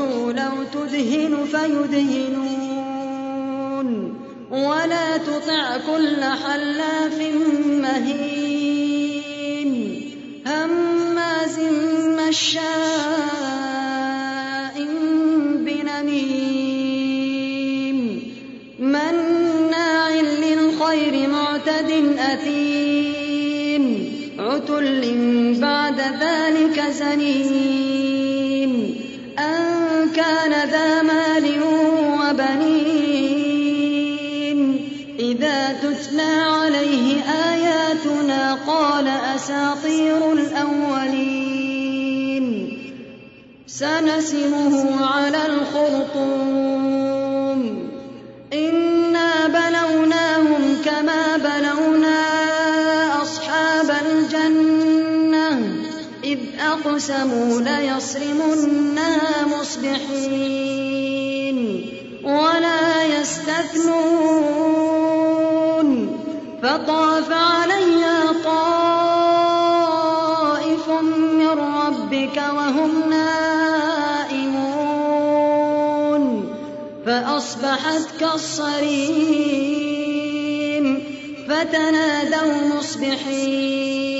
ودوا لو تدهن فيدهنون ولا تطع كل حلاف مهين هماز مشاء بنميم مناع للخير معتد أثيم عتل بعد ذلك زنيم كان ذا مال وبنين. إذا تتلى عليه آياتنا قال أساطير الأولين. سنسمه على الخرطوم. أقسموا ليصرمنها مصبحين ولا يستثنون فطاف عليها طائف من ربك وهم نائمون فأصبحت كالصريم فتنادوا مصبحين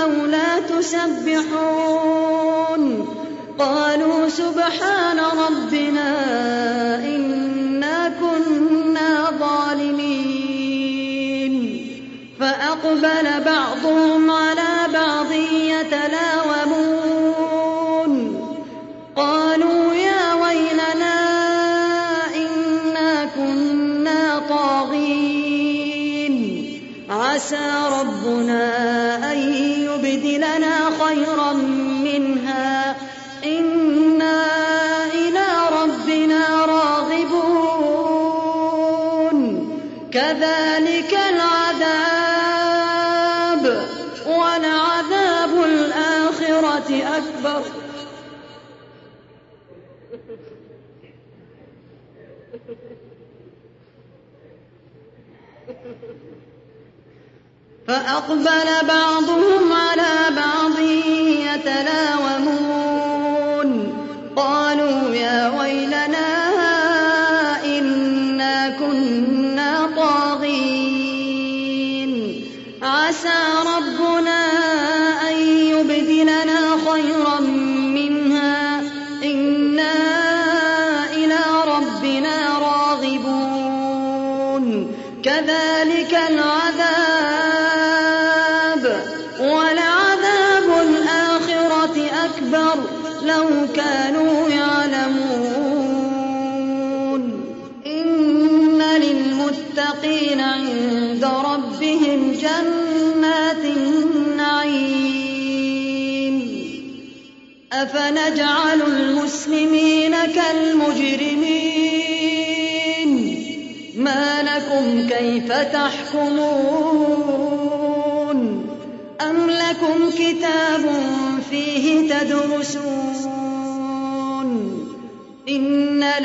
لكم لولا تسبحون. قالوا سبحان ربنا إنا كنا ظالمين. فأقبل بعضهم على بعض يتلاومون. قالوا يا ويلنا إنا كنا طاغين. عسى خيرا منها. إنا إلى ربنا راغبون. كذلك العذاب ولعذاب الآخرة أكبر. فأقبل بعضهم على بعض يتلاومون كانوا يعلمون. إن للمتقين عند ربهم جنات النعيم. أفنجعل المسلمين كالمجرمين؟ ما لكم كيف تحكمون؟ أم لكم كتاب فيه تدرسون؟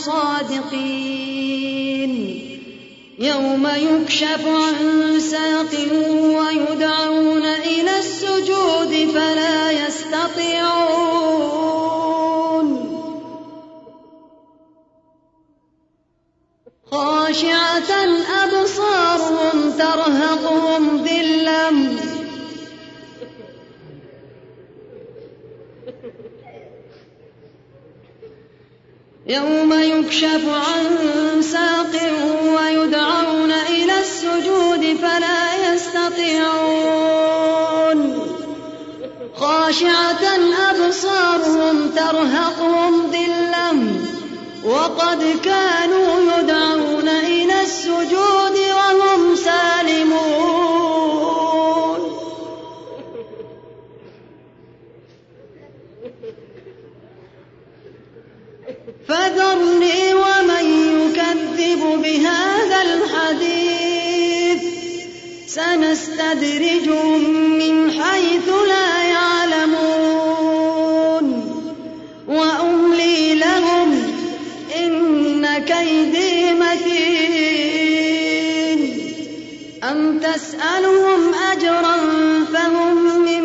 صادقين. يوم يكشف عن ساق ويدعون إلى السجود فلا يستطيعون. خاشعة أبصارهم يوم يكشف عن ساق ويدعون إلى السجود فلا يستطيعون. خاشعة أبصارهم ترهقهم ذلة وقد كانوا يدعون الحديث. سنستدرجهم من حيث لا يعلمون. وأملي لهم إن كيدي متين. أم تسألهم أجرا فهم من